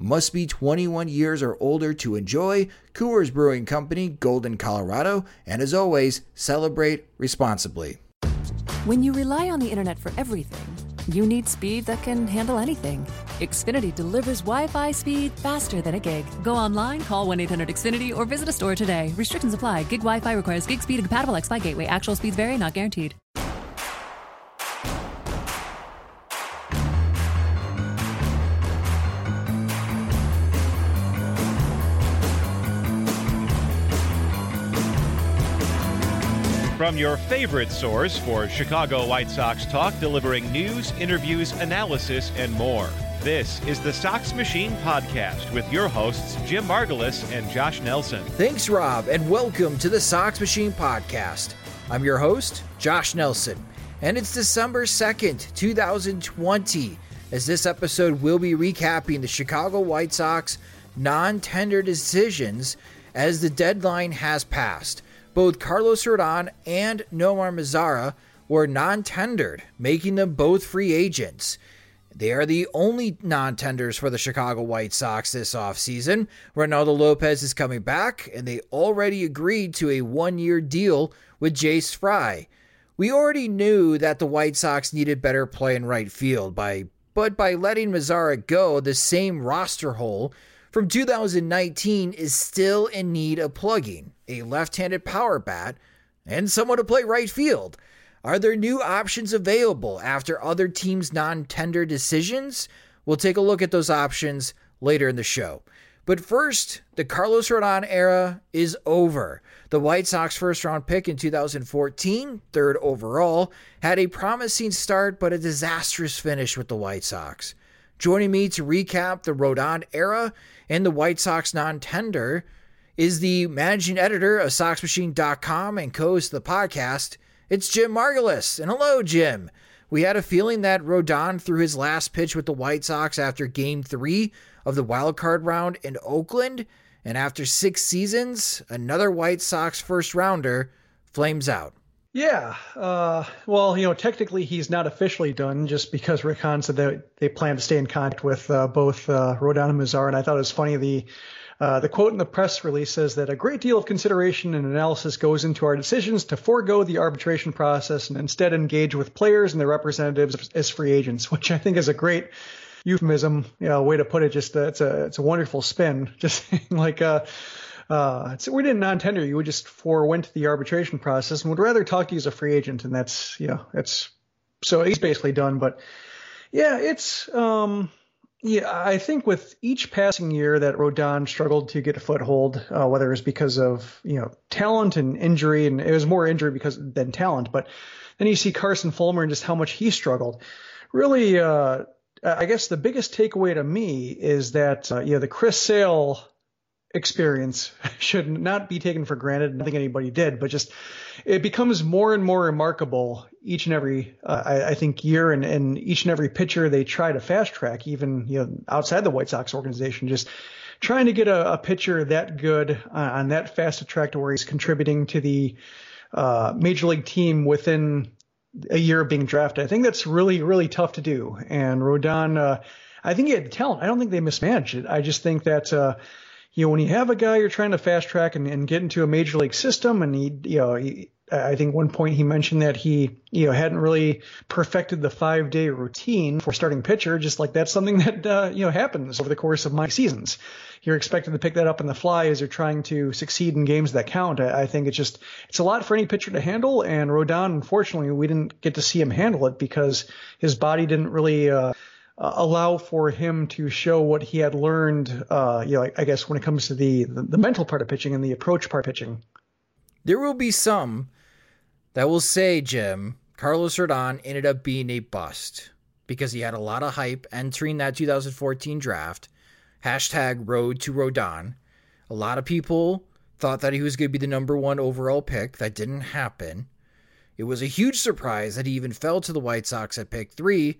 must be 21 years or older to enjoy. Coors Brewing Company, Golden, Colorado. And as always, celebrate responsibly. When you rely on the internet for everything, you need speed that can handle anything. Xfinity delivers Wi Fi speed faster than a gig. Go online, call 1 800 Xfinity, or visit a store today. Restrictions apply. Gig Wi Fi requires gig speed and compatible X Fi gateway. Actual speeds vary, not guaranteed. From your favorite source for Chicago White Sox talk, delivering news, interviews, analysis, and more. This is the Sox Machine Podcast with your hosts, Jim Margalus and Josh Nelson. Thanks, Rob, and welcome to the Sox Machine Podcast. I'm your host, Josh Nelson, and it's December 2nd, 2020, as this episode will be recapping the Chicago White Sox non tender decisions as the deadline has passed. Both Carlos Rodon and Nomar Mazara were non tendered, making them both free agents. They are the only non tenders for the Chicago White Sox this offseason. Reynaldo Lopez is coming back, and they already agreed to a one year deal with Jace Fry. We already knew that the White Sox needed better play in right field by but by letting Mazara go, the same roster hole from 2019 is still in need of plugging a left handed power bat and someone to play right field. Are there new options available after other teams' non tender decisions? We'll take a look at those options later in the show. But first, the Carlos Rodon era is over. The White Sox first round pick in 2014, third overall, had a promising start but a disastrous finish with the White Sox. Joining me to recap the Rodon era and the White Sox non tender is the managing editor of SoxMachine.com and co host of the podcast. It's Jim Margalus. And hello, Jim. We had a feeling that Rodon threw his last pitch with the White Sox after game three of the wild card round in Oakland. And after six seasons, another White Sox first rounder flames out. Yeah. Uh, well, you know, technically he's not officially done just because Rick Hahn said that they plan to stay in contact with uh, both uh, and Mazar. And I thought it was funny the uh, the quote in the press release says that a great deal of consideration and analysis goes into our decisions to forego the arbitration process and instead engage with players and their representatives as free agents, which I think is a great euphemism, you know, way to put it. Just uh, it's a it's a wonderful spin. Just like uh, uh, so we didn't non-tender you. We just forewent the arbitration process and would rather talk to you as a free agent. And that's, you know, it's, so he's basically done. But yeah, it's, um, yeah, I think with each passing year that Rodon struggled to get a foothold, uh, whether it was because of, you know, talent and injury, and it was more injury because than talent, but then you see Carson Fulmer and just how much he struggled. Really, uh, I guess the biggest takeaway to me is that, uh, you know, the Chris Sale experience should not be taken for granted. I think anybody did, but just it becomes more and more remarkable each and every, uh, I, I, think, year and, and each and every pitcher they try to fast track, even you know outside the White Sox organization, just trying to get a, a pitcher that good uh, on that fast track to where he's contributing to the uh, major league team within a year of being drafted. I think that's really really tough to do. And Rodon, uh, I think he had the talent. I don't think they mismanaged it. I just think that uh, you know, when you have a guy you're trying to fast track and, and get into a major league system and he, you know, he, I think one point he mentioned that he, you know, hadn't really perfected the five day routine for starting pitcher. Just like that's something that, uh, you know, happens over the course of my seasons. You're expected to pick that up in the fly as you're trying to succeed in games that count. I, I think it's just, it's a lot for any pitcher to handle. And Rodon, unfortunately, we didn't get to see him handle it because his body didn't really, uh, uh, allow for him to show what he had learned, uh, you know, I, I, guess when it comes to the, the, the mental part of pitching and the approach part of pitching. There will be some that will say, Jim, Carlos Rodon ended up being a bust because he had a lot of hype entering that 2014 draft. Hashtag road to Rodon. A lot of people thought that he was going to be the number one overall pick. That didn't happen. It was a huge surprise that he even fell to the White Sox at pick three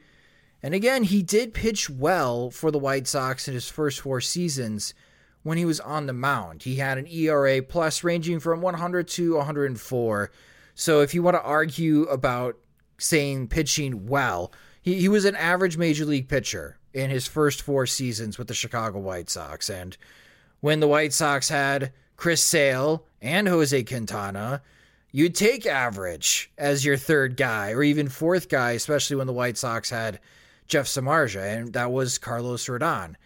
and again, he did pitch well for the White Sox in his first four seasons when he was on the mound. He had an ERA plus ranging from 100 to 104. So if you want to argue about saying pitching well, he, he was an average major league pitcher in his first four seasons with the Chicago White Sox. And when the White Sox had Chris Sale and Jose Quintana, you'd take average as your third guy or even fourth guy, especially when the White Sox had Jeff Samardzija, and that was Carlos Rodon.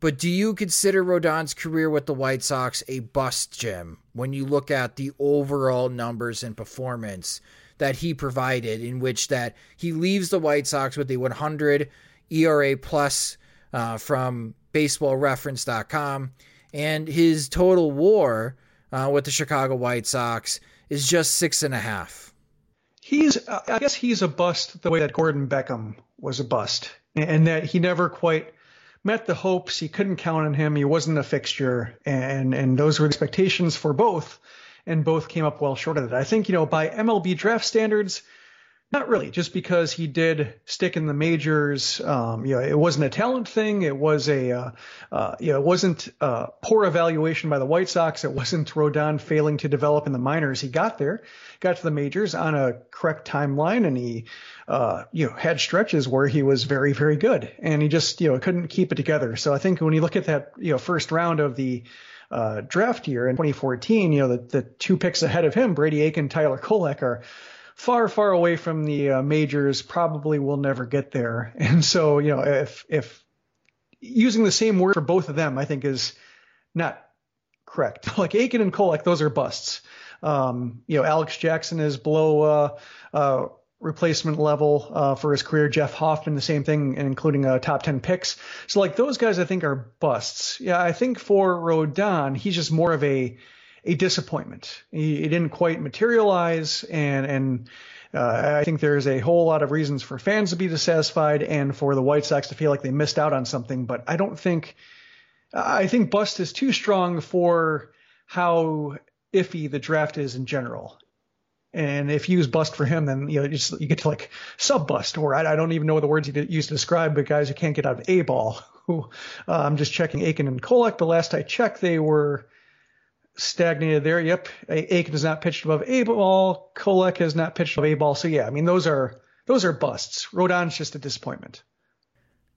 But do you consider Rodon's career with the White Sox a bust, Jim, when you look at the overall numbers and performance that he provided, in which that he leaves the White Sox with a 100 ERA plus uh, from BaseballReference.com, and his total WAR uh, with the Chicago White Sox is just six and a half. He's, I guess, he's a bust the way that Gordon Beckham was a bust, and that he never quite met the hopes. He couldn't count on him. He wasn't a fixture, and and those were expectations for both, and both came up well short of it. I think you know by MLB draft standards, not really, just because he did stick in the majors. Um, you know, it wasn't a talent thing. It was a, uh, uh, you know, it wasn't uh, poor evaluation by the White Sox. It wasn't Rodon failing to develop in the minors. He got there, got to the majors on a correct timeline, and he, uh, you know, had stretches where he was very, very good, and he just, you know, couldn't keep it together. So I think when you look at that, you know, first round of the uh, draft year in 2014, you know, the, the two picks ahead of him, Brady Aiken, Tyler Kolek are far, far away from the uh, majors, probably will never get there. And so, you know, if if using the same word for both of them, I think is not correct. Like Aiken and Kolek, those are busts. Um, you know, Alex Jackson is below uh, uh, replacement level uh, for his career. Jeff Hoffman, the same thing, and including uh, top 10 picks. So, like, those guys I think are busts. Yeah, I think for Rodon, he's just more of a a disappointment. He didn't quite materialize, and and uh, I think there's a whole lot of reasons for fans to be dissatisfied and for the White Sox to feel like they missed out on something. But I don't think I think bust is too strong for how iffy the draft is in general. And if you use bust for him, then you know you, just, you get to like sub bust, or I, I, don't even know what the words you use to describe, but guys who can't get out of a ball. Who uh, I'm just checking Aiken and Kolek, but last I checked, they were stagnated there. Yep, Aiken has not pitched above A ball. Kolek has not pitched above A ball. So yeah, I mean those are those are busts. Rodon's just a disappointment.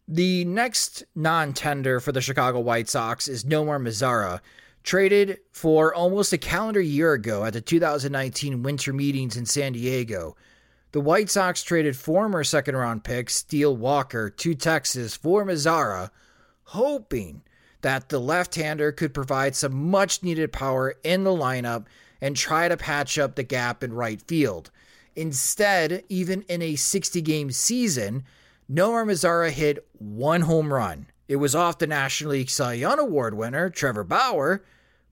The next non-tender for the Chicago White Sox is Nomar Mazara, traded for almost a calendar year ago at the 2019 winter meetings in San Diego. The White Sox traded former second round pick Steele Walker to Texas for Mazara, hoping that the left hander could provide some much needed power in the lineup and try to patch up the gap in right field. Instead, even in a 60 game season, Nomar Mazara hit one home run. It was off the National League Cy Young Award winner, Trevor Bauer,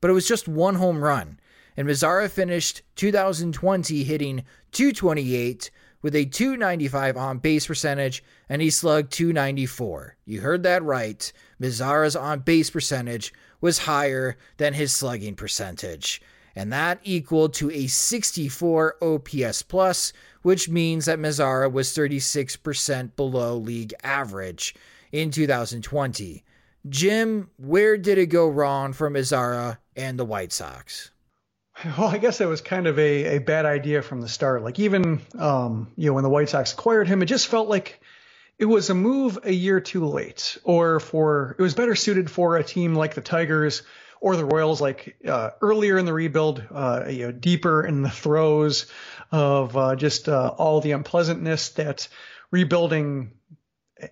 but it was just one home run. And Mazara finished 2020 hitting 228 with a 295 on base percentage and he slugged 294. You heard that right. Mazara's on base percentage was higher than his slugging percentage, and that equaled to a 64 OPS plus, which means that Mazara was 36% below league average in 2020. Jim, where did it go wrong for Mazara and the White Sox? Well, I guess that was kind of a, a bad idea from the start. Like even um, you know when the White Sox acquired him, it just felt like it was a move a year too late, or for it was better suited for a team like the Tigers or the Royals, like uh, earlier in the rebuild, uh, you know, deeper in the throes of uh, just uh, all the unpleasantness that rebuilding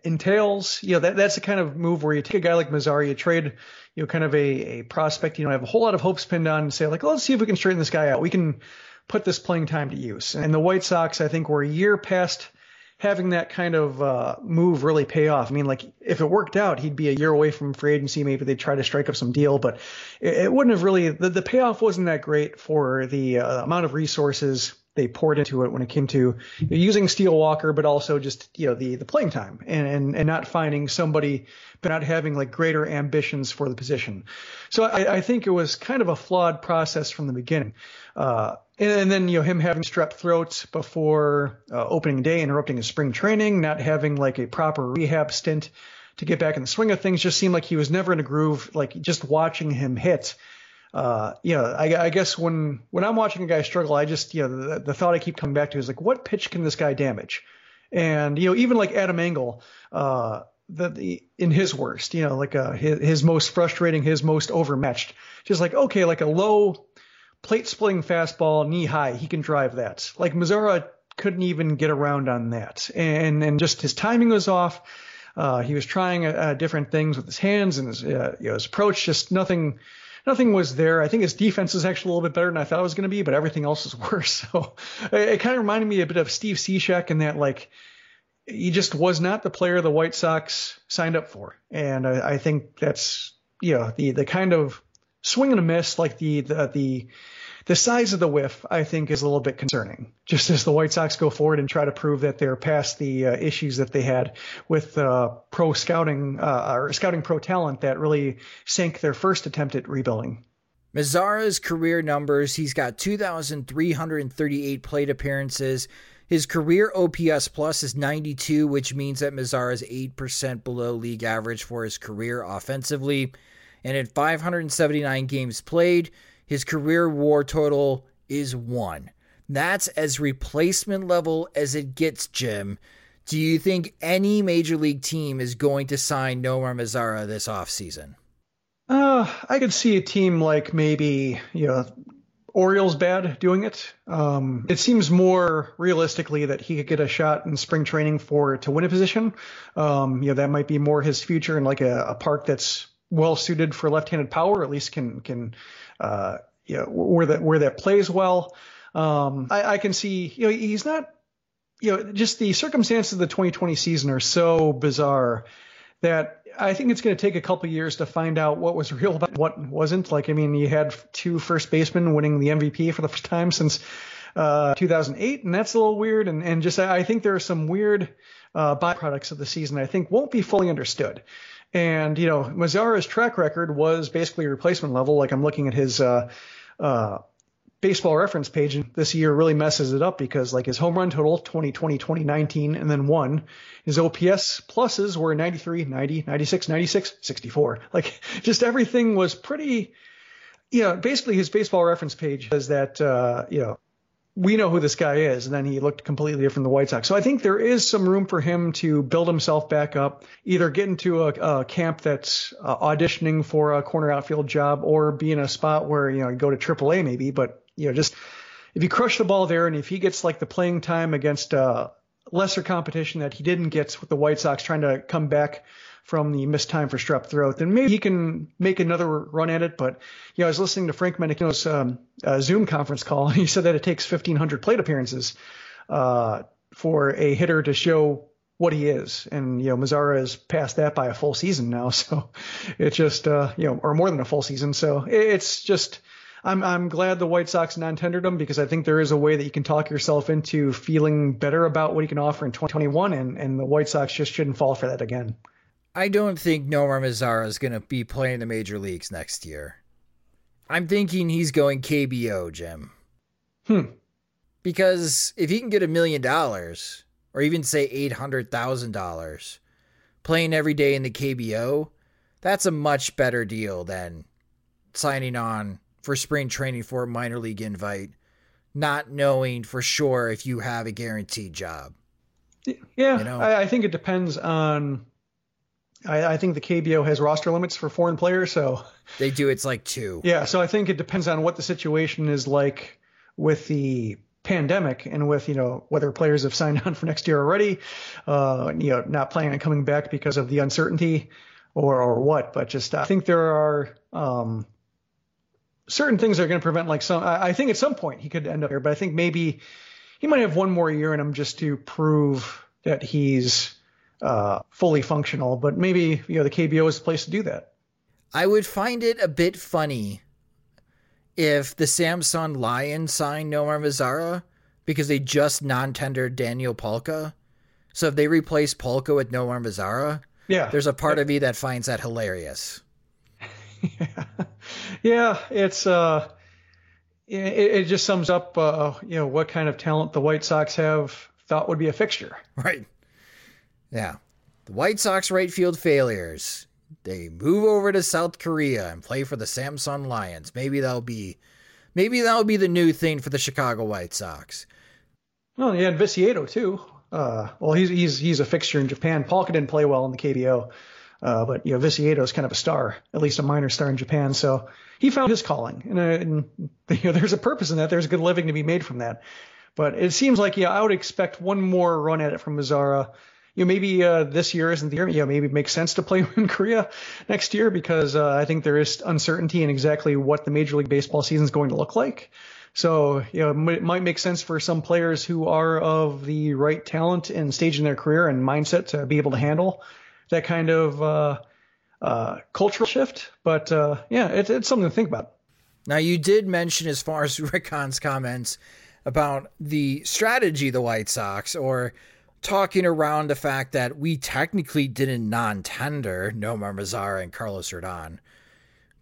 entails. You know, that that's the kind of move where you take a guy like Mazara, you trade, you know, kind of a, a prospect you don't have a whole lot of hopes pinned on, and say like, let's see if we can straighten this guy out. We can put this playing time to use. And the White Sox, I think, were a year past having that kind of uh, move really pay off. I mean, like if it worked out, he'd be a year away from free agency. Maybe they'd try to strike up some deal, but it, it wouldn't have really. The, the, payoff wasn't that great for the uh, amount of resources they poured into it when it came to using Steele Walker, but also just you know the the playing time and and, and not finding somebody, but not having like greater ambitions for the position. So I, I think it was kind of a flawed process from the beginning. Uh, and, and, then you know him having strep throat before uh, opening day, interrupting his spring training, not having like a proper rehab stint to get back in the swing of things, just seemed like he was never in a groove. Like just watching him hit, uh, you know, I, I, guess when when I'm watching a guy struggle, I just you know the, the, thought I keep coming back to is like, what pitch can this guy damage? And you know, even like Adam Engel, uh, the, the in his worst, you know, like uh, his, his most frustrating, his most overmatched, just like okay, like a low plate splitting fastball, knee high, he can drive that. Like Mazara couldn't even get around on that, and and just his timing was off. Uh, he was trying uh, different things with his hands and his, uh, you know, his approach, just nothing nothing was there. I think his defense is actually a little bit better than I thought it was going to be, but everything else is worse. So it, it kind of reminded me a bit of Steve Cishek in that like he just was not the player the White Sox signed up for, and I, I think that's you know the the kind of swing and a miss like the the the the size of the whiff, I think, is a little bit concerning. Just as the White Sox go forward and try to prove that they're past the uh, issues that they had with uh, pro scouting uh, or scouting pro talent that really sank their first attempt at rebuilding. Mazara's career numbers he's got 2,338 plate appearances. His career OPS plus is 92, which means that Mazara is 8% below league average for his career offensively. And in 579 games played, his career war total is one. That's as replacement level as it gets, Jim. Do you think any major league team is going to sign Nomar Mazara this offseason? Uh, I could see a team like maybe, you know, Orioles bad doing it. Um, it seems more realistically that he could get a shot in spring training for to win a position. Um, you know, that might be more his future in like a, a park that's well suited for left-handed power, at least can can uh, you know, where that where that plays well. Um, I, I can see, you know, he's not, you know, just the circumstances of the 2020 season are so bizarre that I think it's going to take a couple years to find out what was real about what wasn't. Like, I mean, you had two first basemen winning the MVP for the first time since uh, 2008, and that's a little weird. And, and just I think there are some weird uh, byproducts of the season I think won't be fully understood. And, you know, Mazara's track record was basically replacement level. Like I'm looking at his uh, uh, baseball reference page and this year really messes it up because like his home run total 2020, 2019, and then one, his OPS pluses were 93, 90, 96, 96, 64. Like just everything was pretty, you know, basically his baseball reference page says that, uh, you know, we know who this guy is. And then he looked completely different than the White Sox. So I think there is some room for him to build himself back up, either get into a, a camp that's uh, auditioning for a corner outfield job or be in a spot where, you know, you go to AAA maybe. But, you know, just if you crush the ball there and if he gets like the playing time against uh, lesser competition that he didn't get with the White Sox trying to come back from the missed time for strep throat, then maybe he can make another run at it. But you know, I was listening to Frank Menechino's um, uh, Zoom conference call, and he said that it takes 1,500 plate appearances uh, for a hitter to show what he is. And, you know, Mazara is past that by a full season now. So it's just, uh, you know, or more than a full season. So it's just, I'm, I'm glad the White Sox non-tendered him because I think there is a way that you can talk yourself into feeling better about what he can offer in 2021. And, and the White Sox just shouldn't fall for that again. I don't think Nomar Mazara is going to be playing the major leagues next year. I'm thinking he's going KBO, Jim. Hmm. Because if he can get a million dollars, or even say $800,000 playing every day in the KBO, that's a much better deal than signing on for spring training for a minor league invite, not knowing for sure if you have a guaranteed job. Yeah, you know? I, I think it depends on I, I, think the KBO has roster limits for foreign players, so they do. It's like two. Yeah, so I think it depends on what the situation is like with the pandemic and with you know whether players have signed on for next year already, uh, you know, not planning on coming back because of the uncertainty, or or what. But just I think there are um, certain things that are going to prevent like some. I, I think at some point he could end up here, but I think maybe he might have one more year in him just to prove that he's uh, fully functional. But maybe you know the KBO is the place to do that. I would find it a bit funny if the Samsung Lions signed Nomar Mazara because they just non-tendered Daniel Palka. So if they replace Palka with Nomar Mazara, yeah, there's a part of me that finds that hilarious. yeah. yeah, it's uh, it, it just sums up uh, you know what kind of talent the White Sox have thought would be a fixture. Right. Yeah. The White Sox right field failures. They move over to South Korea and play for the Samsung Lions. Maybe that'll be maybe that'll be the new thing for the Chicago White Sox. Well, yeah, and Viciedo too. Uh, well, he's he's he's a fixture in Japan. Palka didn't play well in the KBO, uh, but you know Viciedo is kind of a star, at least a minor star in Japan. So he found his calling, and, uh, and you know, there's a purpose in that. There's a good living to be made from that. But it seems like yeah, I would expect one more run at it from Mazara you know, maybe uh, this year isn't the year. Yeah, maybe it makes sense to play in Korea next year because uh, I think there is uncertainty in exactly what the Major League Baseball season is going to look like. So, you know, it might make sense for some players who are of the right talent and stage in their career and mindset to be able to handle that kind of uh, uh, cultural shift. But uh, yeah, it, it's something to think about. Now, you did mention, as far as Rick Hahn's comments about the strategy the White Sox, or talking around the fact that we technically didn't non-tender Nomar Mazara and Carlos Rodon.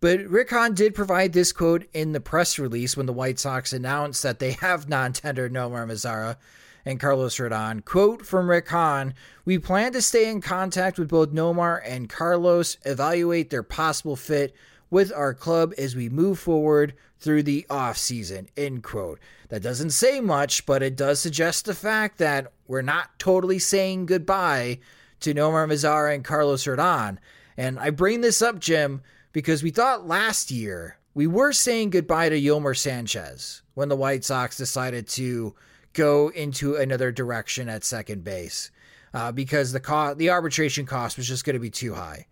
But Rick Hahn did provide this quote in the press release when the White Sox announced that they have non-tendered Nomar Mazara and Carlos Rodon. Quote from Rick Hahn, we plan to stay in contact with both Nomar and Carlos, evaluate their possible fit with our club as we move forward through the offseason, end quote. That doesn't say much, but it does suggest the fact that we're not totally saying goodbye to Nomar Mazara and Carlos Rodon. And I bring this up, Jim, because we thought last year we were saying goodbye to Yolmer Sanchez when the White Sox decided to go into another direction at second base uh, because the co- the arbitration cost was just going to be too high.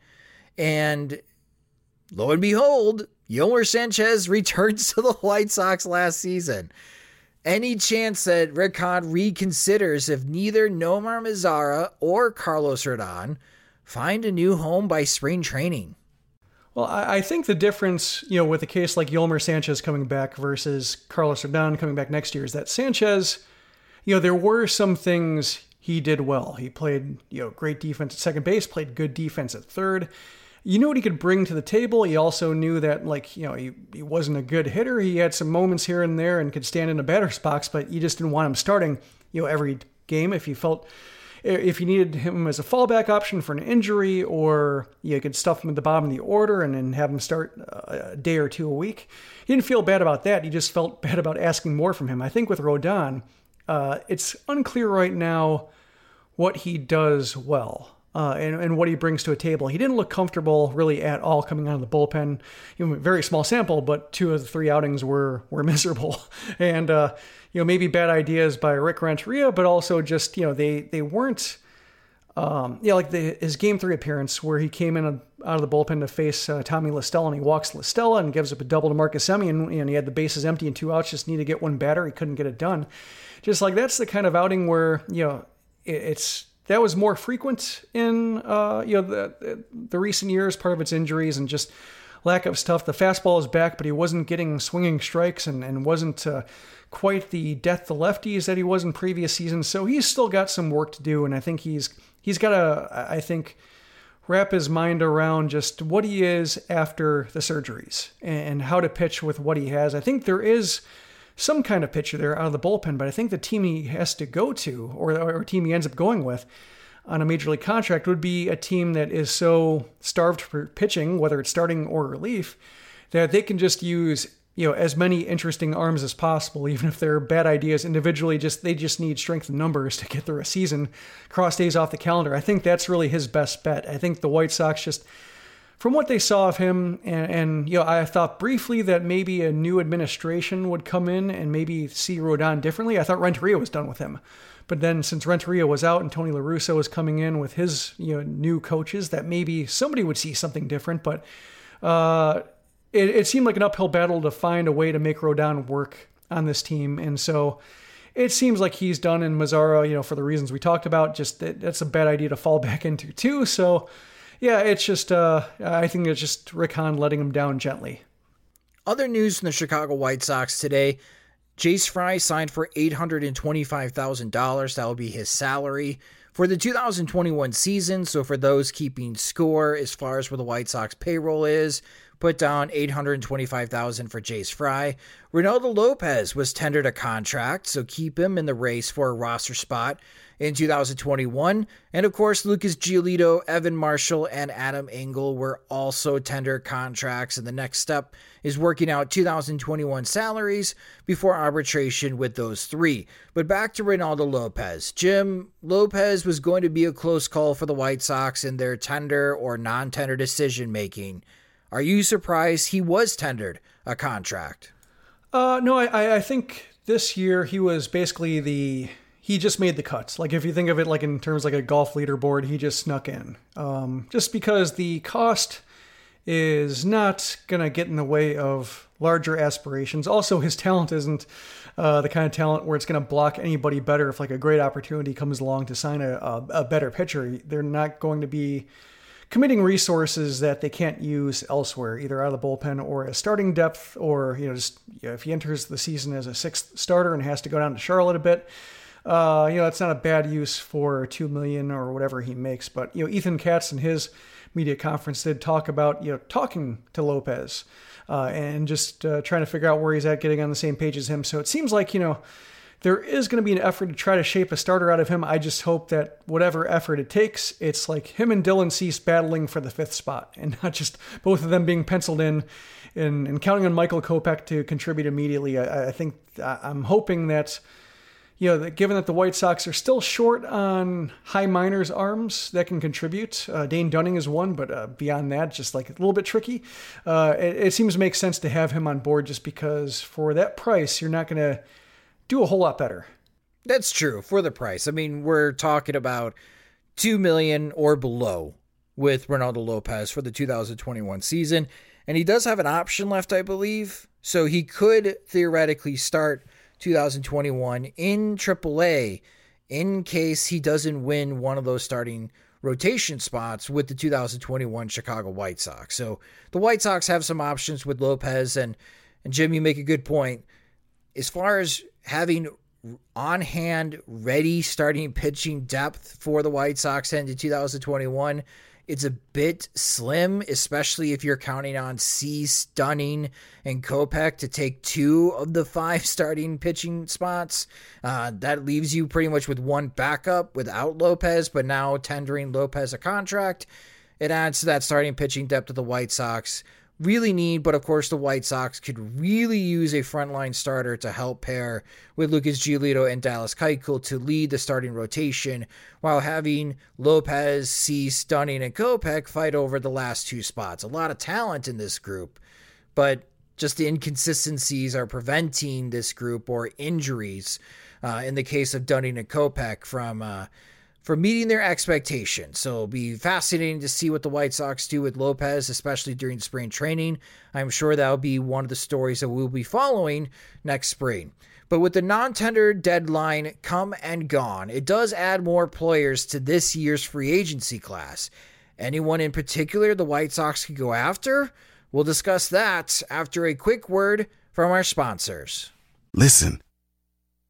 And lo and behold, Yolmer Sanchez returns to the White Sox last season. Any chance that Hahn reconsiders if neither Nomar Mazara or Carlos Rodon find a new home by spring training? Well, I think the difference, you know, with a case like Yolmer Sanchez coming back versus Carlos Rodon coming back next year is that Sanchez, you know, there were some things he did well. He played, you know, great defense at second base, played good defense at third you knew what he could bring to the table. He also knew that, like, you know, he, he wasn't a good hitter. He had some moments here and there and could stand in a batter's box, but you just didn't want him starting, you know, every game if you felt if you needed him as a fallback option for an injury, or you could stuff him at the bottom of the order and then have him start a day or two a week. He didn't feel bad about that. He just felt bad about asking more from him. I think with Rodon, uh, it's unclear right now what he does well uh, and, and what he brings to a table. He didn't look comfortable really at all coming out of the bullpen. You know, very small sample, but two of the three outings were were miserable, and uh, you know maybe bad ideas by Rick Renteria, but also just you know they they weren't. Um, yeah, like the, his game three appearance where he came in a, out of the bullpen to face uh, Tommy La Stella and he walks La Stella and gives up a double to Marcus Semien and, and he had the bases empty and two outs, just need to get one batter. He couldn't get it done. Just like that's the kind of outing where, you know, it, it's that was more frequent in uh, you know the the recent years. Part of its injuries and just lack of stuff. The fastball is back, but he wasn't getting swinging strikes and and wasn't uh, quite the death to lefties that he was in previous seasons. So he's still got some work to do, and I think he's he's got to I think wrap his mind around just what he is after the surgeries and how to pitch with what he has. I think there is some kind of pitcher there out of the bullpen, but I think the team he has to go to, or, or team he ends up going with on a major league contract, would be a team that is so starved for pitching, whether it's starting or relief, that they can just use you know as many interesting arms as possible, even if they're bad ideas individually. Just they just need strength in numbers to get through a season. Cross days off the calendar. I think that's really his best bet. I think the White Sox just. From what they saw of him, and, and you know, I thought briefly that maybe a new administration would come in and maybe see Rodon differently. I thought Renteria was done with him, but then since Renteria was out and Tony La Russa was coming in with his you know new coaches, that maybe somebody would see something different. But uh, it, it seemed like an uphill battle to find a way to make Rodon work on this team, and so it seems like he's done in Mazara, you know, for the reasons we talked about. Just that, that's a bad idea to fall back into too. So, yeah, it's just uh, I think it's just Rick Hahn letting him down gently. Other news from the Chicago White Sox today: Jace Fry signed for eight hundred and twenty-five thousand dollars. That will be his salary for the 2021 season. So, for those keeping score as far as where the White Sox payroll is, put down 825,000 for Jace Fry. Reynaldo Lopez was tendered a contract, so keep him in the race for a roster spot in 2021. And of course, Lucas Giolito, Evan Marshall, and Adam Engel were also tender contracts. And the next step is working out 2021 salaries before arbitration with those three. But back to Reynaldo Lopez. Jim Lopez was going to be a close call for the White Sox in their tender or non tender decision making. Are you surprised he was tendered a contract? Uh, no, I, I think this year he was basically the he just made the cuts. Like if you think of it like in terms like a golf leaderboard, he just snuck in. Um, just because the cost is not gonna get in the way of larger aspirations. Also, his talent isn't uh, the kind of talent where it's gonna block anybody better if like a great opportunity comes along to sign a, a, a better pitcher. They're not going to be committing resources that they can't use elsewhere, either out of the bullpen or as starting depth, or you know, just you know, if he enters the season as a sixth starter and has to go down to Charlotte a bit. Uh, you know, it's not a bad use for two million or whatever he makes. But you know, Ethan Katz in his media conference did talk about you know talking to Lopez uh, and just uh, trying to figure out where he's at, getting on the same page as him. So it seems like you know there is going to be an effort to try to shape a starter out of him. I just hope that whatever effort it takes, it's like him and Dylan Cease battling for the fifth spot and not just both of them being penciled in and, and counting on Michael Kopech to contribute immediately. I, I think I'm hoping that, you know, that given that the White Sox are still short on high minors arms that can contribute, uh, Dane Dunning is one, but uh, beyond that, just like a little bit tricky. Uh, it, it seems to make sense to have him on board just because for that price, you're not going to do a whole lot better. That's true for the price. I mean, we're talking about 2 million or below with Reynaldo Lopez for the 2021 season, and he does have an option left, I believe. So he could theoretically start 2021 in AAA in case he doesn't win one of those starting rotation spots with the 2021 Chicago White Sox. So the White Sox have some options with Lopez and and Jim, you make a good point. As far as having on hand, ready starting pitching depth for the White Sox into 2021. It's a bit slim, especially if you're counting on Cease Dunning and Kopech to take two of the five starting pitching spots. Uh, that leaves you pretty much with one backup without Lopez, but now tendering Lopez a contract. It adds to that starting pitching depth of the White Sox really need, but of course the White Sox could really use a frontline starter to help pair with Lucas Giolito and Dallas Keuchel to lead the starting rotation while having Lopez, Cease, Dunning, and Kopech fight over the last two spots. A lot of talent in this group, but just the inconsistencies are preventing this group or injuries. Uh, in the case of Dunning and Kopech from uh, for meeting their expectations. So it'll be fascinating to see what the White Sox do with Lopez, especially during spring training. I'm sure that'll be one of the stories that we'll be following next spring. But with the non tender deadline come and gone, it does add more players to this year's free agency class. Anyone in particular the White Sox could go after? We'll discuss that after a quick word from our sponsors. Listen,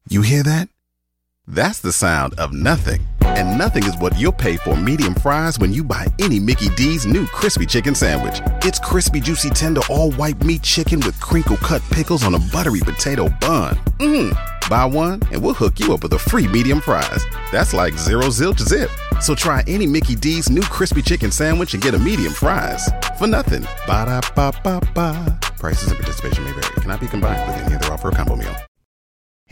you hear that? That's the sound of nothing. And nothing is what you'll pay for medium fries when you buy any Mickey D's new crispy chicken sandwich. It's crispy, juicy, tender, all white meat chicken with crinkle cut pickles on a buttery potato bun. Mmm. Buy one and we'll hook you up with a free medium fries. That's like zero zilch zip. So try any Mickey D's new crispy chicken sandwich and get a medium fries for nothing. Ba da ba ba ba. Prices and participation may vary. Cannot be combined with any other offer or combo meal.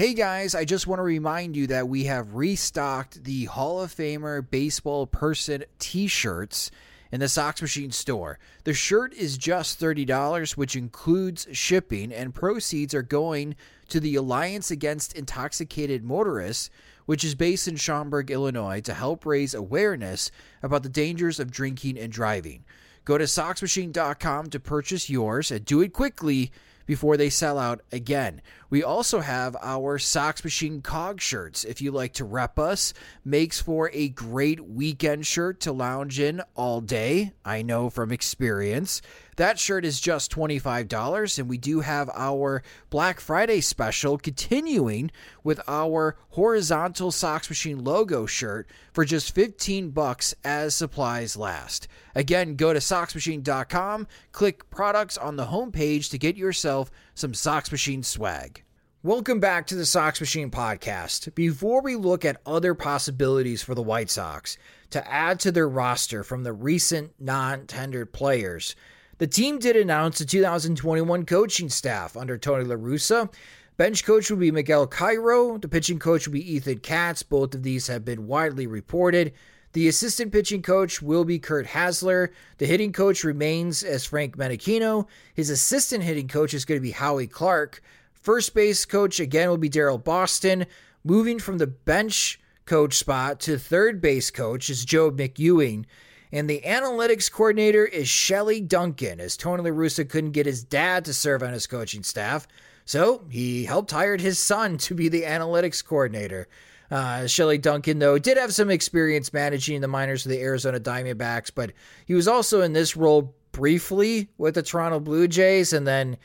Hey guys, I just want to remind you that we have restocked the Hall of Famer baseball person t shirts in the Sox Machine store. The shirt is just $30, which includes shipping, and proceeds are going to the Alliance Against Intoxicated Motorists, which is based in Schaumburg, Illinois, to help raise awareness about the dangers of drinking and driving. Go to SoxMachine.com to purchase yours and do it quickly before they sell out again. We also have our Sox Machine Cog shirts. If you like to rep us, makes for a great weekend shirt to lounge in all day. I know from experience. That shirt is just $25, and we do have our Black Friday special continuing with our horizontal Sox Machine logo shirt for just 15 bucks as supplies last. Again, go to soxmachine.com, click products on the homepage to get yourself some Sox Machine swag. Welcome back to the Sox Machine podcast. Before we look at other possibilities for the White Sox to add to their roster from the recent non tendered players, the team did announce the 2021 coaching staff under Tony La Russa. Bench coach will be Miguel Cairo. The pitching coach will be Ethan Katz. Both of these have been widely reported. The assistant pitching coach will be Curt Hasler. The hitting coach remains as Frank Menechino. His assistant hitting coach is going to be Howie Clark. First base coach again will be Daryl Boston. Moving from the bench coach spot to third base coach is Joe McEwing. And the analytics coordinator is Shelley Duncan, as Tony La Russa couldn't get his dad to serve on his coaching staff. So he helped hire his son to be the analytics coordinator. Uh, Shelley Duncan, though, did have some experience managing the minors of the Arizona Diamondbacks, but he was also in this role briefly with the Toronto Blue Jays, and then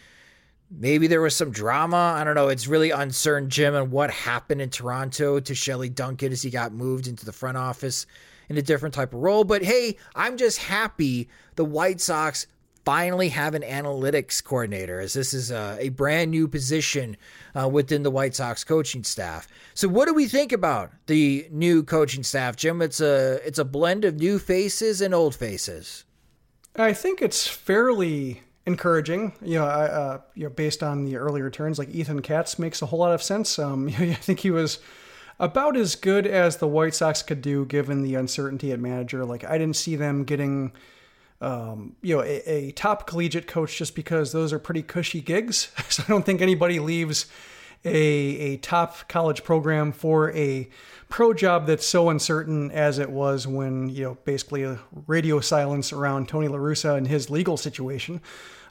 maybe there was some drama. I don't know. It's really uncertain, Jim, and what happened in Toronto to Shelley Duncan as he got moved into the front office in a different type of role. But hey, I'm just happy the White Sox finally have an analytics coordinator, as this is a, a brand new position uh, within the White Sox coaching staff. So, what do we think about the new coaching staff, Jim? It's a it's a blend of new faces and old faces. I think it's fairly encouraging. You know, uh, you know, based on the earlier turns, like Ethan Katz makes a whole lot of sense. Um, I think he was about as good as the White Sox could do given the uncertainty at manager. Like I didn't see them getting um, you know, a, a, top collegiate coach just because those are pretty cushy gigs. So I don't think anybody leaves a, a top college program for a pro job that's so uncertain as it was when, you know, basically a radio silence around Tony La Russa and his legal situation.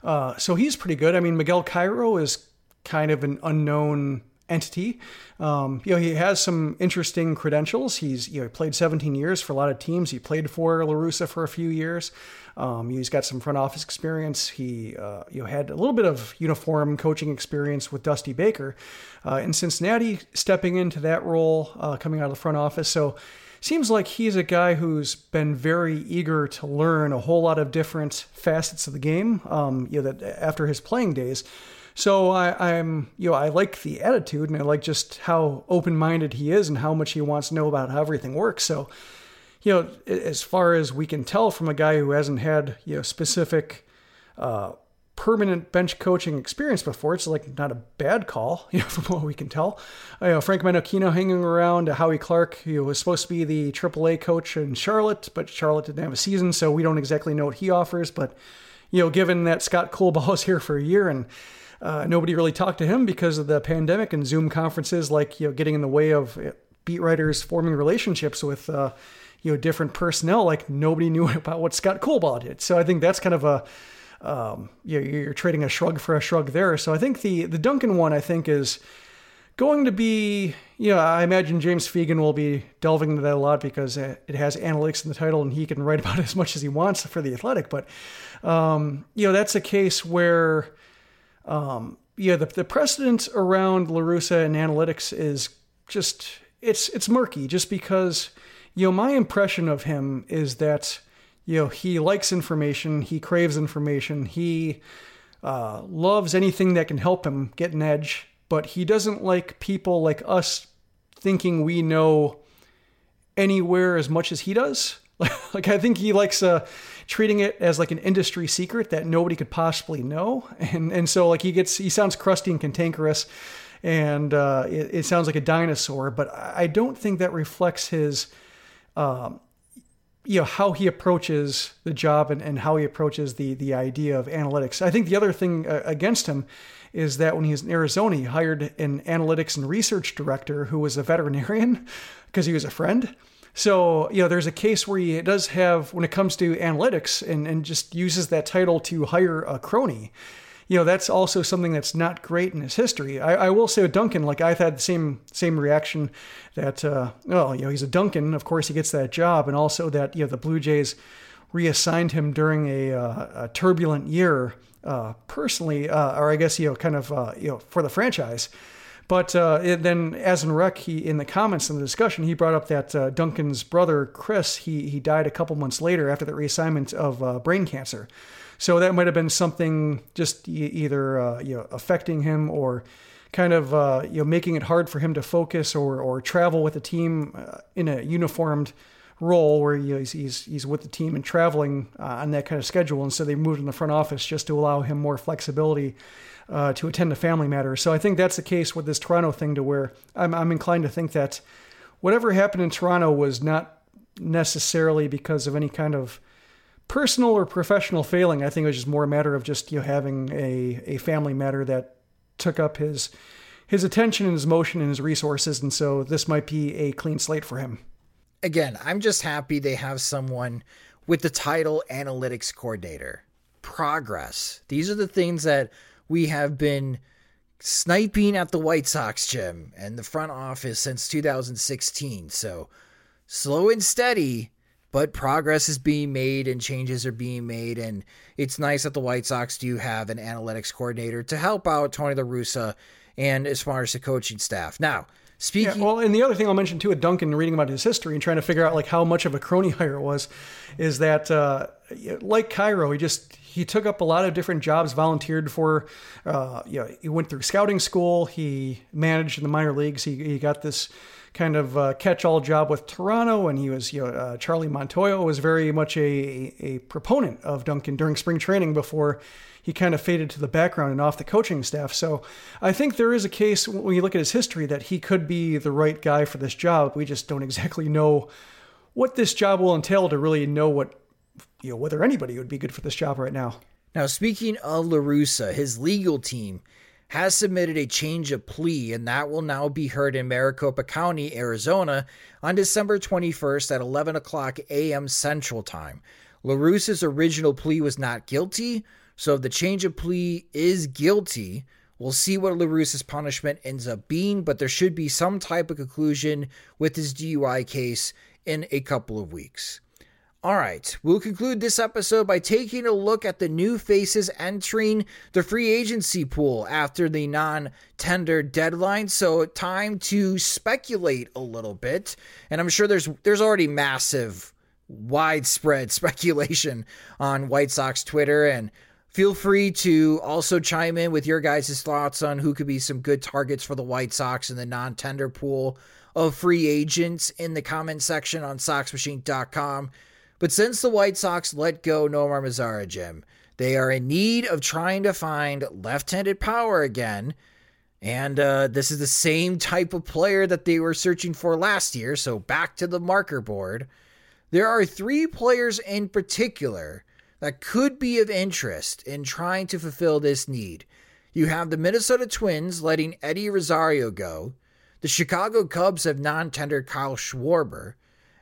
Uh, so he's pretty good. I mean, Miguel Cairo is kind of an unknown entity. Um, you know, he has some interesting credentials. He's you know played 17 years for a lot of teams. He played for La Russa for a few years. Um, he's got some front office experience. He uh, you know had a little bit of uniform coaching experience with Dusty Baker uh, in Cincinnati, stepping into that role, uh, coming out of the front office. So. Seems like he's a guy who's been very eager to learn a whole lot of different facets of the game. Um, you know that after his playing days, so I, am you know, I like the attitude and I like just how open minded he is and how much he wants to know about how everything works. So, you know, as far as we can tell from a guy who hasn't had, you know, specific, uh, permanent bench coaching experience before. It's like not a bad call, you know, from what we can tell. You know, Frank Menechino hanging around, Howie Clark, who was supposed to be the AAA coach in Charlotte, but Charlotte didn't have a season, so we don't exactly know what he offers. But you know, given that Scott Coolbaugh is here for a year and uh, nobody really talked to him because of the pandemic and Zoom conferences, like you know, getting in the way of uh, beat writers forming relationships with uh, you know different personnel. Like nobody knew about what Scott Coolbaugh did. So I think that's kind of a um, you know, you're trading a shrug for a shrug there. So I think the the Duncan one I think is going to be you know I imagine James Fegan will be delving into that a lot because it has analytics in the title and he can write about it as much as he wants for the Athletic. But um, you know that's a case where um, yeah, the, the precedent around La Russa and analytics is just it's it's murky. Just because you know my impression of him is that you know he likes information, he craves information, he uh, loves anything that can help him get an edge, but he doesn't like people like us thinking we know anywhere as much as he does. like I think he likes uh treating it as like an industry secret that nobody could possibly know. And and so like he gets he sounds crusty and cantankerous and uh, it, it, sounds like a dinosaur, but I don't think that reflects his um, you know how he approaches the job and, and how he approaches the the idea of analytics. I think the other thing uh, against him is that when he was in Arizona, he hired an analytics and research director who was a veterinarian because he was a friend. So, you know, there's a case where he does have, when it comes to analytics, and, and just uses that title to hire a crony. You know, that's also something that's not great in his history. I, I will say with Duncan, like I've had the same same reaction that, uh, well, you know, he's a Duncan. Of course, he gets that job, and also that you know the Blue Jays reassigned him during a, uh, a turbulent year uh, personally, uh, or I guess you know, kind of uh, you know, for the franchise. But uh, it, then, as in rec, he in the comments in the discussion, he brought up that uh, Duncan's brother Chris, he he died a couple months later after the reassignment of uh, brain cancer. So that might have been something just either uh, you know affecting him or kind of uh, you know making it hard for him to focus or or travel with the team uh, in a uniformed role where you know, he's, he's, he's with the team and traveling uh, on that kind of schedule. And so they moved in the front office just to allow him more flexibility uh, to attend a family matter. So I think that's the case with this Toronto thing, to where I'm, I'm inclined to think that whatever happened in Toronto was not necessarily because of any kind of personal or professional failing. I think it was just more a matter of just you know having a a family matter that took up his his attention and his motion and his resources, and so this might be a clean slate for him. Again, I'm just happy they have someone with the title analytics coordinator. Progress. These are the things that we have been sniping at the White Sox Jim and the front office since 2016. So slow and steady, but progress is being made and changes are being made. And it's nice that the White Sox do have an analytics coordinator to help out Tony La Russa and as far as the coaching staff. Now, Speaking yeah, well, and the other thing I'll mention too with Duncan, reading about his history and trying to figure out like how much of a crony hire it was, is that uh, like Cairo, he just he took up a lot of different jobs, volunteered for, uh, you know, he went through scouting school, he managed in the minor leagues, he, he got this kind of uh, catch-all job with Toronto, and he was, you know, uh, Charlie Montoyo was very much a, a proponent of Duncan during spring training before he kind of faded to the background and off the coaching staff. So I think there is a case when you look at his history that he could be the right guy for this job. We just don't exactly know what this job will entail to really know what you know whether anybody would be good for this job right now. Now, speaking of La Russa, his legal team has submitted a change of plea, and that will now be heard in Maricopa County, Arizona, on December 21st at 11 o'clock a.m. Central Time. La Russa's original plea was not guilty, so if the change of plea is guilty, we'll see what La Russa's punishment ends up being, but there should be some type of conclusion with his DUI case in a couple of weeks. All right, we'll conclude this episode by taking a look at the new faces entering the free agency pool after the non tender deadline. So, time to speculate a little bit. And I'm sure there's there's already massive widespread speculation on White Sox Twitter and feel free to also chime in with your guys' thoughts on who could be some good targets for the White Sox in the non-tender pool of free agents in the comment section on SoxMachine.com. But since the White Sox let go Nomar Mazara, Jim, they are in need of trying to find left handed power again. And uh, this is the same type of player that they were searching for last year. So back to the marker board. There are three players in particular that could be of interest in trying to fulfill this need. You have the Minnesota Twins letting Eddie Rosario go. The Chicago Cubs have non tendered Kyle Schwarber.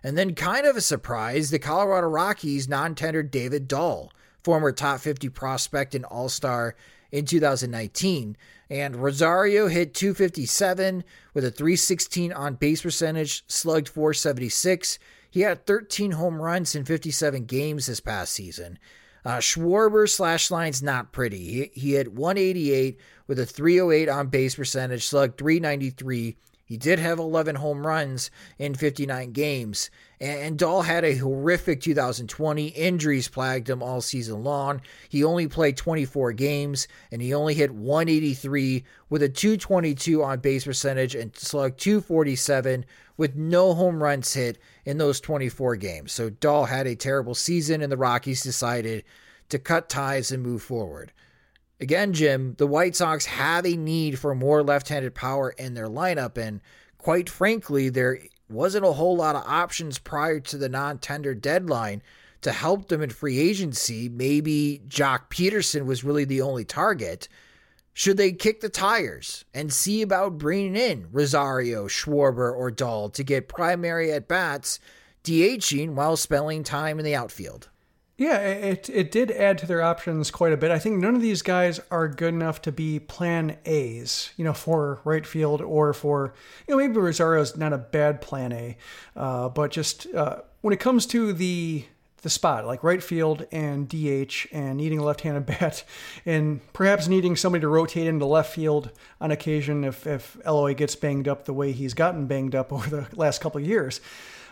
And then, kind of a surprise, the Colorado Rockies non tendered David Dahl, former top 50 prospect and all star in 2019. And Rosario hit 257 with a 316 on base percentage, slugged 476. He had 13 home runs in 57 games this past season. Uh, Schwarber slash line's not pretty. He, he hit 188 with a 308 on base percentage, slugged 393 He did have 11 home runs in 59 games, and Dahl had a horrific 2020. Injuries plagued him all season long. He only played 24 games, and he only hit 183 with a 222 on base percentage and slugged 247 with no home runs hit in those 24 games. So Dahl had a terrible season, and the Rockies decided to cut ties and move forward. Again, Jim, the White Sox have a need for more left handed power in their lineup, and quite frankly, there wasn't a whole lot of options prior to the non tender deadline to help them in free agency. Maybe Joc Pederson was really the only target. Should they kick the tires and see about bringing in Rosario, Schwarber, or Dahl to get primary at bats, DHing while spending time in the outfield? Yeah, it it did add to their options quite a bit. I think none of these guys are good enough to be plan A's, you know, for right field or for, you know, maybe Rosario's not a bad plan A, uh, but just uh, when it comes to the the spot, like right field and DH, and needing a left-handed bat, and perhaps needing somebody to rotate into left field on occasion if if Eloy gets banged up the way he's gotten banged up over the last couple of years.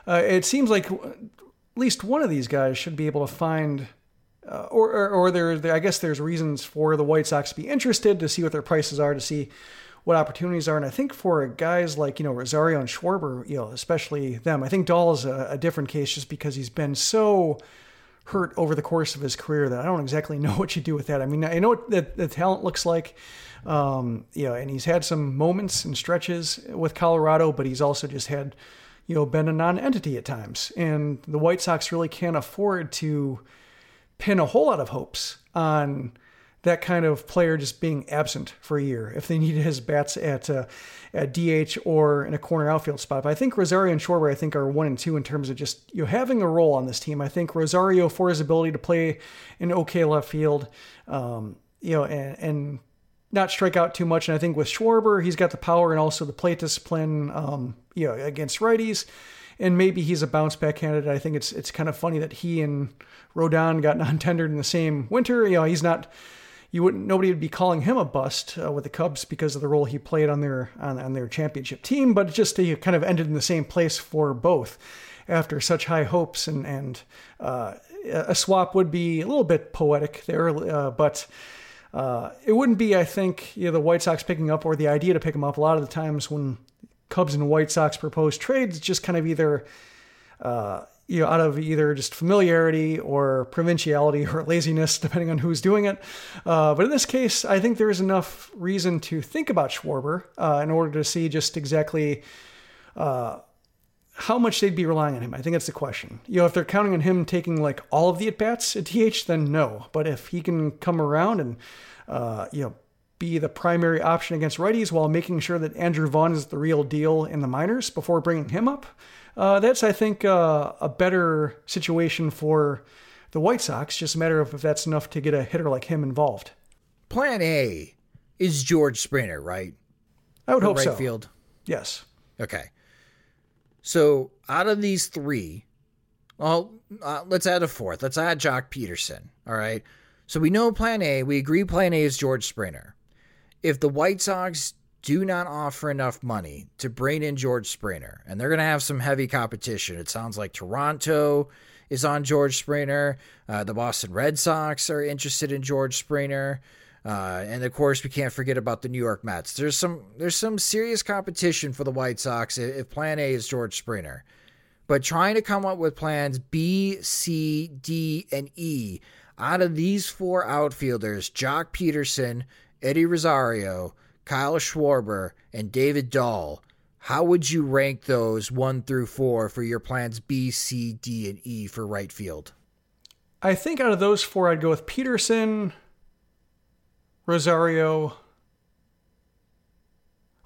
Uh, it seems like least one of these guys should be able to find, uh, or, or, or there, there, I guess there's reasons for the White Sox to be interested to see what their prices are, to see what opportunities are. And I think for guys like, you know, Rosario and Schwarber, you know, especially them, I think Dahl is a, a different case just because he's been so hurt over the course of his career that I don't exactly know what you do with that. I mean, I know what the, the talent looks like, um, you know, and he's had some moments and stretches with Colorado, but he's also just had you know, been a non-entity at times. And the White Sox really can't afford to pin a whole lot of hopes on that kind of player just being absent for a year if they need his bats at uh, at DH or in a corner outfield spot. But I think Rosario and Schwarber I think are one and two in terms of just you know having a role on this team. I think Rosario for his ability to play in okay left field, um, you know, and, and not strike out too much. And I think with Schwarber, he's got the power and also the plate discipline, um, you know, against righties. And maybe he's a bounce back candidate. I think it's it's kind of funny that he and Rodon got non-tendered in the same winter. You know, he's not. You wouldn't. Nobody would be calling him a bust uh, with the Cubs because of the role he played on their on, on their championship team. But just he kind of ended in the same place for both after such high hopes and and uh, a swap would be a little bit poetic there, uh, but uh, it wouldn't be, I think, you know, the White Sox picking up or the idea to pick them up. A lot of the times when Cubs and White Sox propose trades, just kind of either, uh, you know, out of either just familiarity or provinciality or laziness, depending on who's doing it. Uh, but in this case, I think there is enough reason to think about Schwarber uh, in order to see just exactly uh, how much they'd be relying on him. I think that's the question. You know, if they're counting on him taking like all of the at bats at DH, then no. But if he can come around and uh, you know be the primary option against righties while making sure that Andrew Vaughn is the real deal in the minors before bringing him up, uh, that's I think uh, a better situation for the White Sox. Just a matter of if that's enough to get a hitter like him involved. Plan A is George Springer, right? I would For hope right so. field. Yes. Okay. So out of these three, well, uh, let's add a fourth. Let's add Joc Pederson. All right. So we know Plan A. We agree Plan A is George Springer. If the White Sox do not offer enough money to bring in George Springer, and they're going to have some heavy competition. It sounds like Toronto is on George Springer. Uh, the Boston Red Sox are interested in George Springer. Uh, and of course, we can't forget about the New York Mets. There's some there's some serious competition for the White Sox if Plan A is George Springer, but trying to come up with plans B, C, D, and E out of these four outfielders: Joc Pederson, Eddie Rosario, Kyle Schwarber, and David Dahl. How would you rank those one through four for your plans B, C, D, and E for right field? I think out of those four, I'd go with Pederson, Rosario.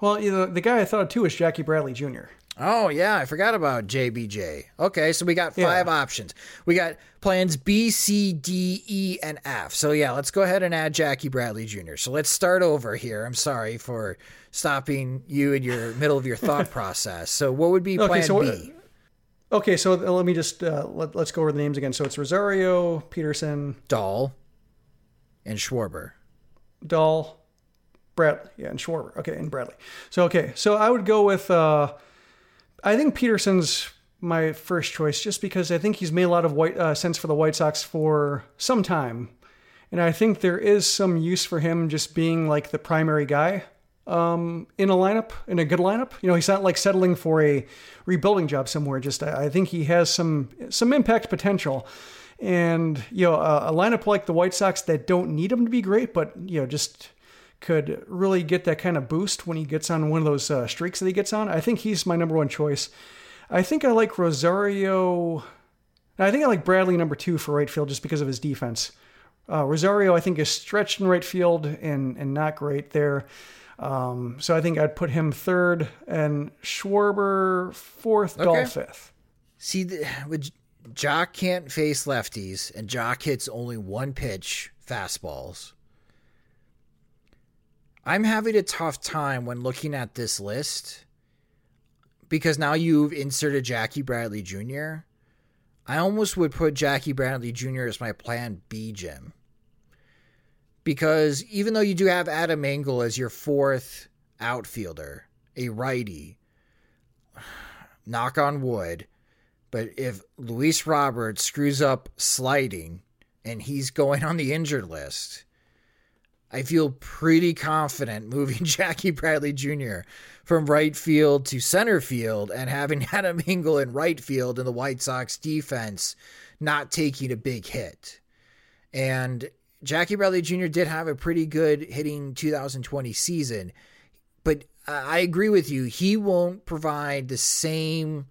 Well, you know, the guy I thought of too was Jackie Bradley Jr. Oh yeah, I forgot about JBJ. Okay, so we got five Yeah. options. We got plans B, C, D, E, and F. So yeah, let's go ahead and add Jackie Bradley Jr. So let's start over here. I'm sorry for stopping you in your middle of your thought process. So what would be Okay, plan so, B? Okay, so let me just uh, let, let's go over the names again. So it's Rosario, Pederson, Dahl and Schwarber. Dahl, Bradley, yeah, and Schwarber. Okay, and Bradley. So okay, so I would go with. Uh, I think Pederson's my first choice, just because I think he's made a lot of white uh, sense for the White Sox for some time, and I think there is some use for him just being like the primary guy um, in a lineup, in a good lineup. You know, he's not like settling for a rebuilding job somewhere. Just I, I think he has some some impact potential. And you know, a, a lineup like the White Sox that don't need him to be great, but you know, just could really get that kind of boost when he gets on one of those uh, streaks that he gets on. I think he's my number one choice. I think I like Rosario. I think I like Bradley number two for right field just because of his defense. Uh, Rosario, I think, is stretched in right field and and not great there. Um, so I think I'd put him third and Schwarber fourth, Dahl fifth. See, the, with Joc can't face lefties, and Joc hits only one pitch fastballs. I'm having a tough time when looking at this list because now you've inserted Jackie Bradley Jr. I almost would put Jackie Bradley Jr. as my plan B, Jim. Because even though you do have Adam Engel as your fourth outfielder, a righty, knock on wood, but if Luis Roberts screws up sliding and he's going on the injured list, I feel pretty confident moving Jackie Bradley Jr. from right field to center field and having Adam Engel in right field in the White Sox defense not taking a big hit. And Jackie Bradley Jr. did have a pretty good hitting 2020 season, but uh, I agree with you. He won't provide the same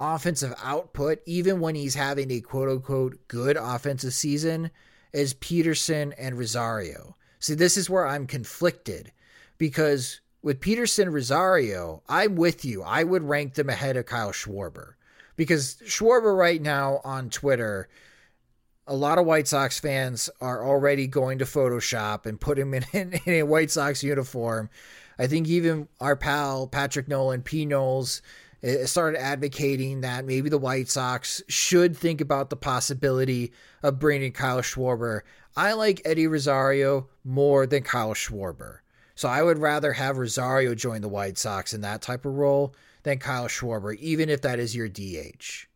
offensive output, even when he's having a quote unquote good offensive season, is Pederson and Rosario. See, this is where I'm conflicted because with Pederson Rosario, I'm with you. I would rank them ahead of Kyle Schwarber because Schwarber right now on Twitter, a lot of White Sox fans are already going to Photoshop and put him in, in, in a White Sox uniform. I think even our pal Patrick Nolan, P. Knowles, started advocating that maybe the White Sox should think about the possibility of bringing Kyle Schwarber I like Eddie Rosario more than Kyle Schwarber. So I would rather have Rosario join the White Sox in that type of role than Kyle Schwarber, even if that is your DH.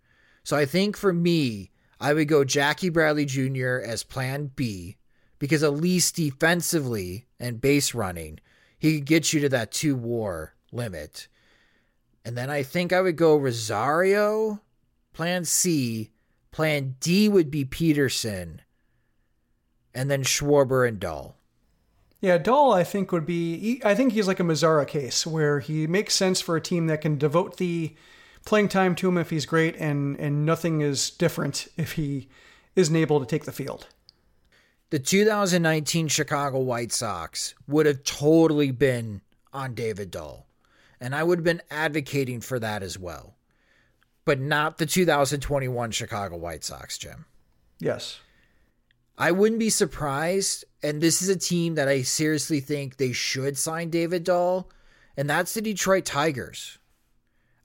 So I think for me, I would go Jackie Bradley Jr. as plan B because at least defensively and base running, he could get you to that two war limit. And then I think I would go Rosario, plan C. Plan D would be Pederson and then Schwarber and Dahl. Yeah, Dahl, I think would be. I think he's like a Mazara case where he makes sense for a team that can devote the playing time to him if he's great, and and nothing is different if he isn't able to take the field. The 2019 Chicago White Sox would have totally been on David Dahl, and I would have been advocating for that as well, but not the 2021 Chicago White Sox, Jim. Yes. I wouldn't be surprised. And this is a team that I seriously think they should sign David Dahl, and that's the Detroit Tigers.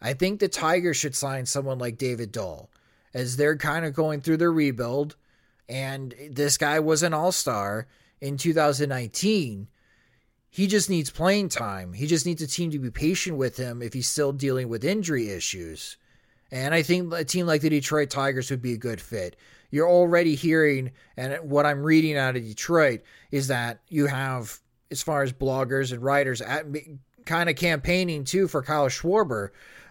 I think the Tigers should sign someone like David Dahl as they're kind of going through their rebuild. And this guy was an all star in 2019. He just needs playing time. He just needs a team to be patient with him if he's still dealing with injury issues. And I think a team like the Detroit Tigers would be a good fit you're already hearing, and what I'm reading out of Detroit is that you have, as far as bloggers and writers, at, kind of campaigning too for Kyle Schwarber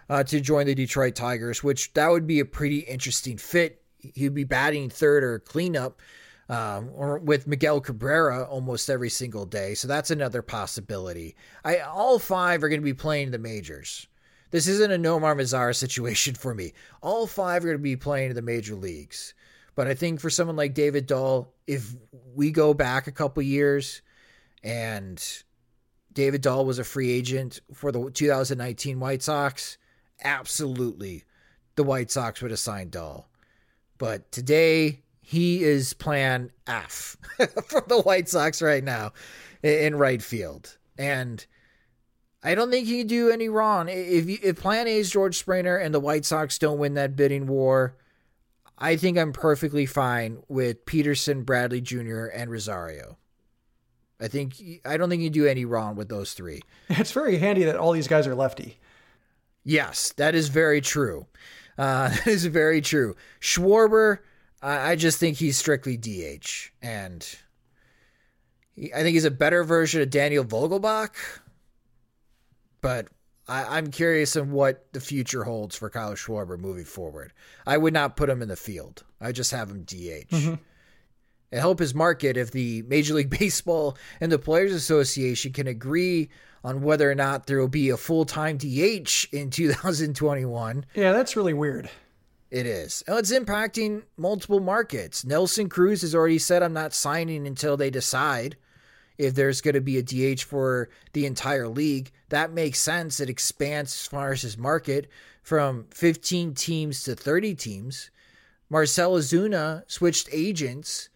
uh, to join the Detroit Tigers, which that would be a pretty interesting fit. He'd be batting third or cleanup. Um, or with Miguel Cabrera almost every single day. So that's another possibility. I all five are going to be playing the majors. This isn't a Nomar Mazara situation for me. All five are going to be playing in the major leagues. But I think for someone like David Dahl, if we go back a couple years and David Dahl was a free agent for the 2019 White Sox, absolutely the White Sox would have signed Dahl. But today, he is plan F for the White Sox right now in right field. And I don't think he can do any wrong. If, if plan A is George Springer and the White Sox don't win that bidding war, I think I'm perfectly fine with Pederson, Bradley Jr., and Rosario. I think I don't think you do any wrong with those three. It's very handy that all these guys are lefty. Yes, that is very true. Uh, that is very true. Schwarber, I, I just think he's strictly DH, and he, I think he's a better version of Daniel Vogelbach. But I, am curious on what the future holds for Kyle Schwarber moving forward. I would not put him in the field. I just have him DH. Mm-hmm. It help his market if the Major League Baseball and the Players Association can agree on whether or not there will be a full time DH in 2021. Yeah, that's really weird. It is. And it's impacting multiple markets. Nelson Cruz has already said, I'm not signing until they decide if there's going to be a DH for the entire league. That makes sense. It expands as far as his market from 15 teams to 30 teams. Marcell Ozuna switched agents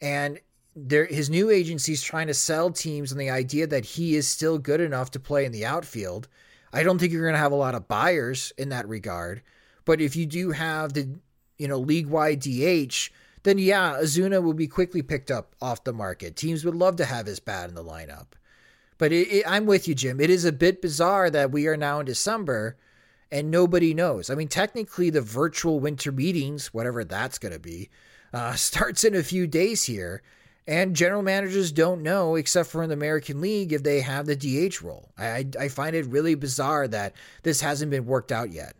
and there his new agency is trying to sell teams on the idea that he is still good enough to play in the outfield. I don't think you're going to have a lot of buyers in that regard, but if you do have the you know league-wide DH, then yeah, Ozuna will be quickly picked up off the market. Teams would love to have his bat in the lineup. But it, it, I'm with you, Jim. It is a bit bizarre that we are now in December and nobody knows. I mean, technically, the virtual winter meetings, whatever that's going to be, uh, starts in a few days here. And general managers don't know, except for in the American League, if they have the DH role. I, I find it really bizarre that this hasn't been worked out yet.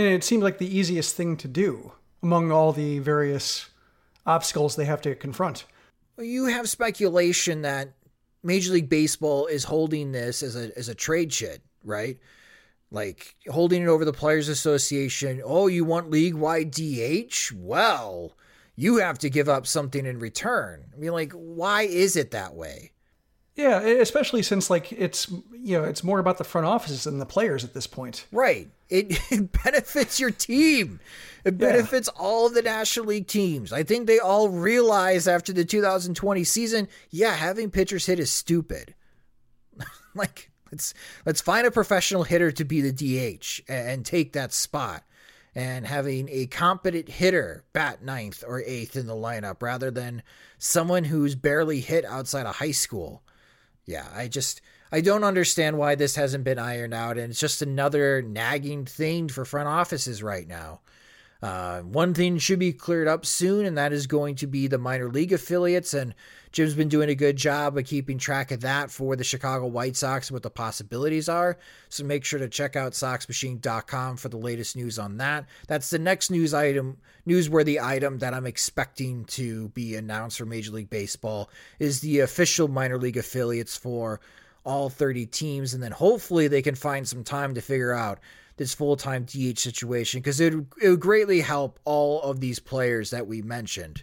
And it seems like the easiest thing to do among all the various obstacles they have to confront. You have speculation that Major League Baseball is holding this as a as a trade shit, right? Like holding it over the Players Association. Oh, you want league wide DH? Well, you have to give up something in return. I mean, like, why is it that way? Yeah, especially since like it's you know it's more about the front offices than the players at this point. Right. It, it benefits your team. It benefits yeah. all the National League teams. I think they all realize after the 2020 season, yeah, having pitchers hit is stupid. like let's let's find a professional hitter to be the DH and take that spot and having a competent hitter bat ninth or eighth in the lineup rather than someone who's barely hit outside of high school. Yeah, I just I don't understand why this hasn't been ironed out, and it's just another nagging thing for front offices right now. Uh, one thing should be cleared up soon, and that is going to be the minor league affiliates. And Jim's been doing a good job of keeping track of that for the Chicago White Sox and what the possibilities are. So make sure to check out SoxMachine.com for the latest news on that. That's the next news item, newsworthy item that I'm expecting to be announced for Major League Baseball is the official minor league affiliates for all 30 teams, and then hopefully they can find some time to figure out this full time DH situation because it, it would greatly help all of these players that we mentioned.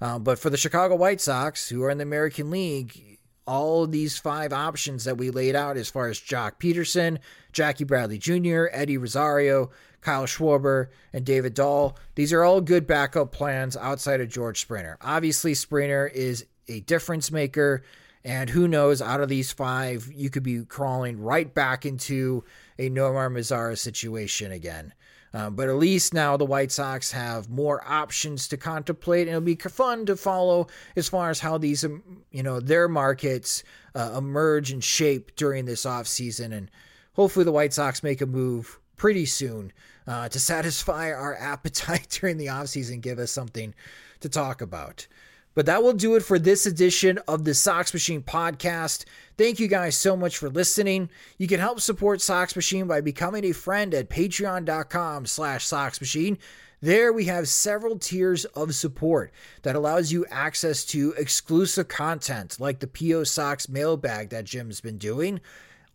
Uh, but for the Chicago White Sox, who are in the American League, all of these five options that we laid out as far as Joc Pederson, Jackie Bradley Jr., Eddie Rosario, Kyle Schwarber, and David Dahl, these are all good backup plans outside of George Springer. Obviously, Springer is a difference maker. And who knows, out of these five, you could be crawling right back into a Nomar Mazara situation again. Um, but at least now the White Sox have more options to contemplate, and it'll be fun to follow as far as how these, um, you know, their markets uh, emerge and shape during this offseason. And hopefully the White Sox make a move pretty soon uh, to satisfy our appetite during the offseason, give us something to talk about. But that will do it for this edition of the Sox Machine podcast. Thank you guys so much for listening. You can help support Sox Machine by becoming a friend at patreon.com slash Sox Machine. There we have several tiers of support that allows you access to exclusive content like the PO Socks mailbag that Jim's been doing,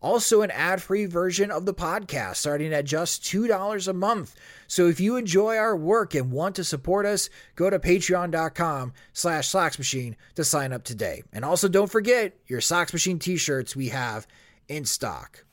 also, an ad free version of the podcast starting at just $2 a month. So if you enjoy our work and want to support us, go to patreon.com slash machine to sign up today. And also don't forget your Sox Machine t-shirts we have in stock.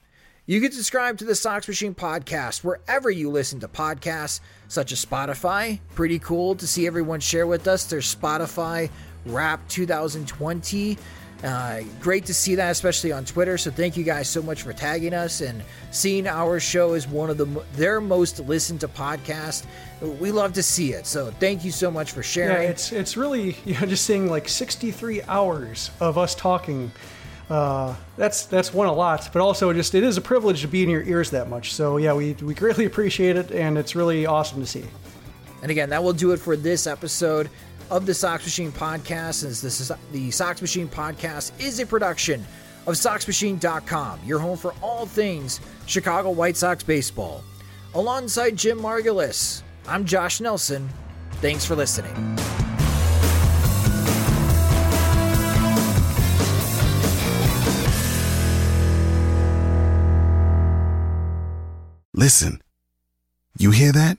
You can subscribe to the Sox Machine podcast wherever you listen to podcasts, such as Spotify. Pretty cool to see everyone share with us their Spotify Wrap 2020 Uh, great to see that, especially on Twitter. So thank you guys so much for tagging us and seeing our show as one of the their most listened to podcast. We love to see it. So thank you so much for sharing. Yeah, it's it's really you know just seeing like 63 hours of us talking. Uh, that's that's one a lot, but also just it is a privilege to be in your ears that much. So yeah, we we greatly appreciate it, and it's really awesome to see. And again, that will do it for this episode of the Sox Machine podcast. Since this is the Sox Machine podcast is a production of SoxMachine.com, your home for all things Chicago White Sox baseball. Alongside Jim Margalus, I'm Josh Nelson. Thanks for listening. Listen. You hear that?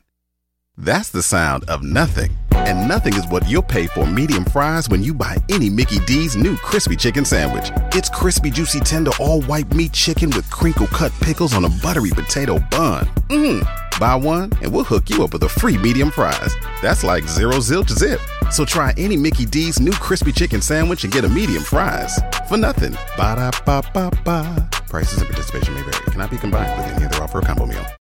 That's the sound of nothing. And nothing is what you'll pay for medium fries when you buy any Mickey D's new crispy chicken sandwich. It's crispy, juicy, tender, all white meat chicken with crinkle cut pickles on a buttery potato bun. Mmm. Buy one and we'll hook you up with a free medium fries. That's like zero zilch zip. So try any Mickey D's new crispy chicken sandwich and get a medium fries for nothing. Ba da ba ba ba. Prices and participation may vary. Cannot be combined with any other offer or combo meal.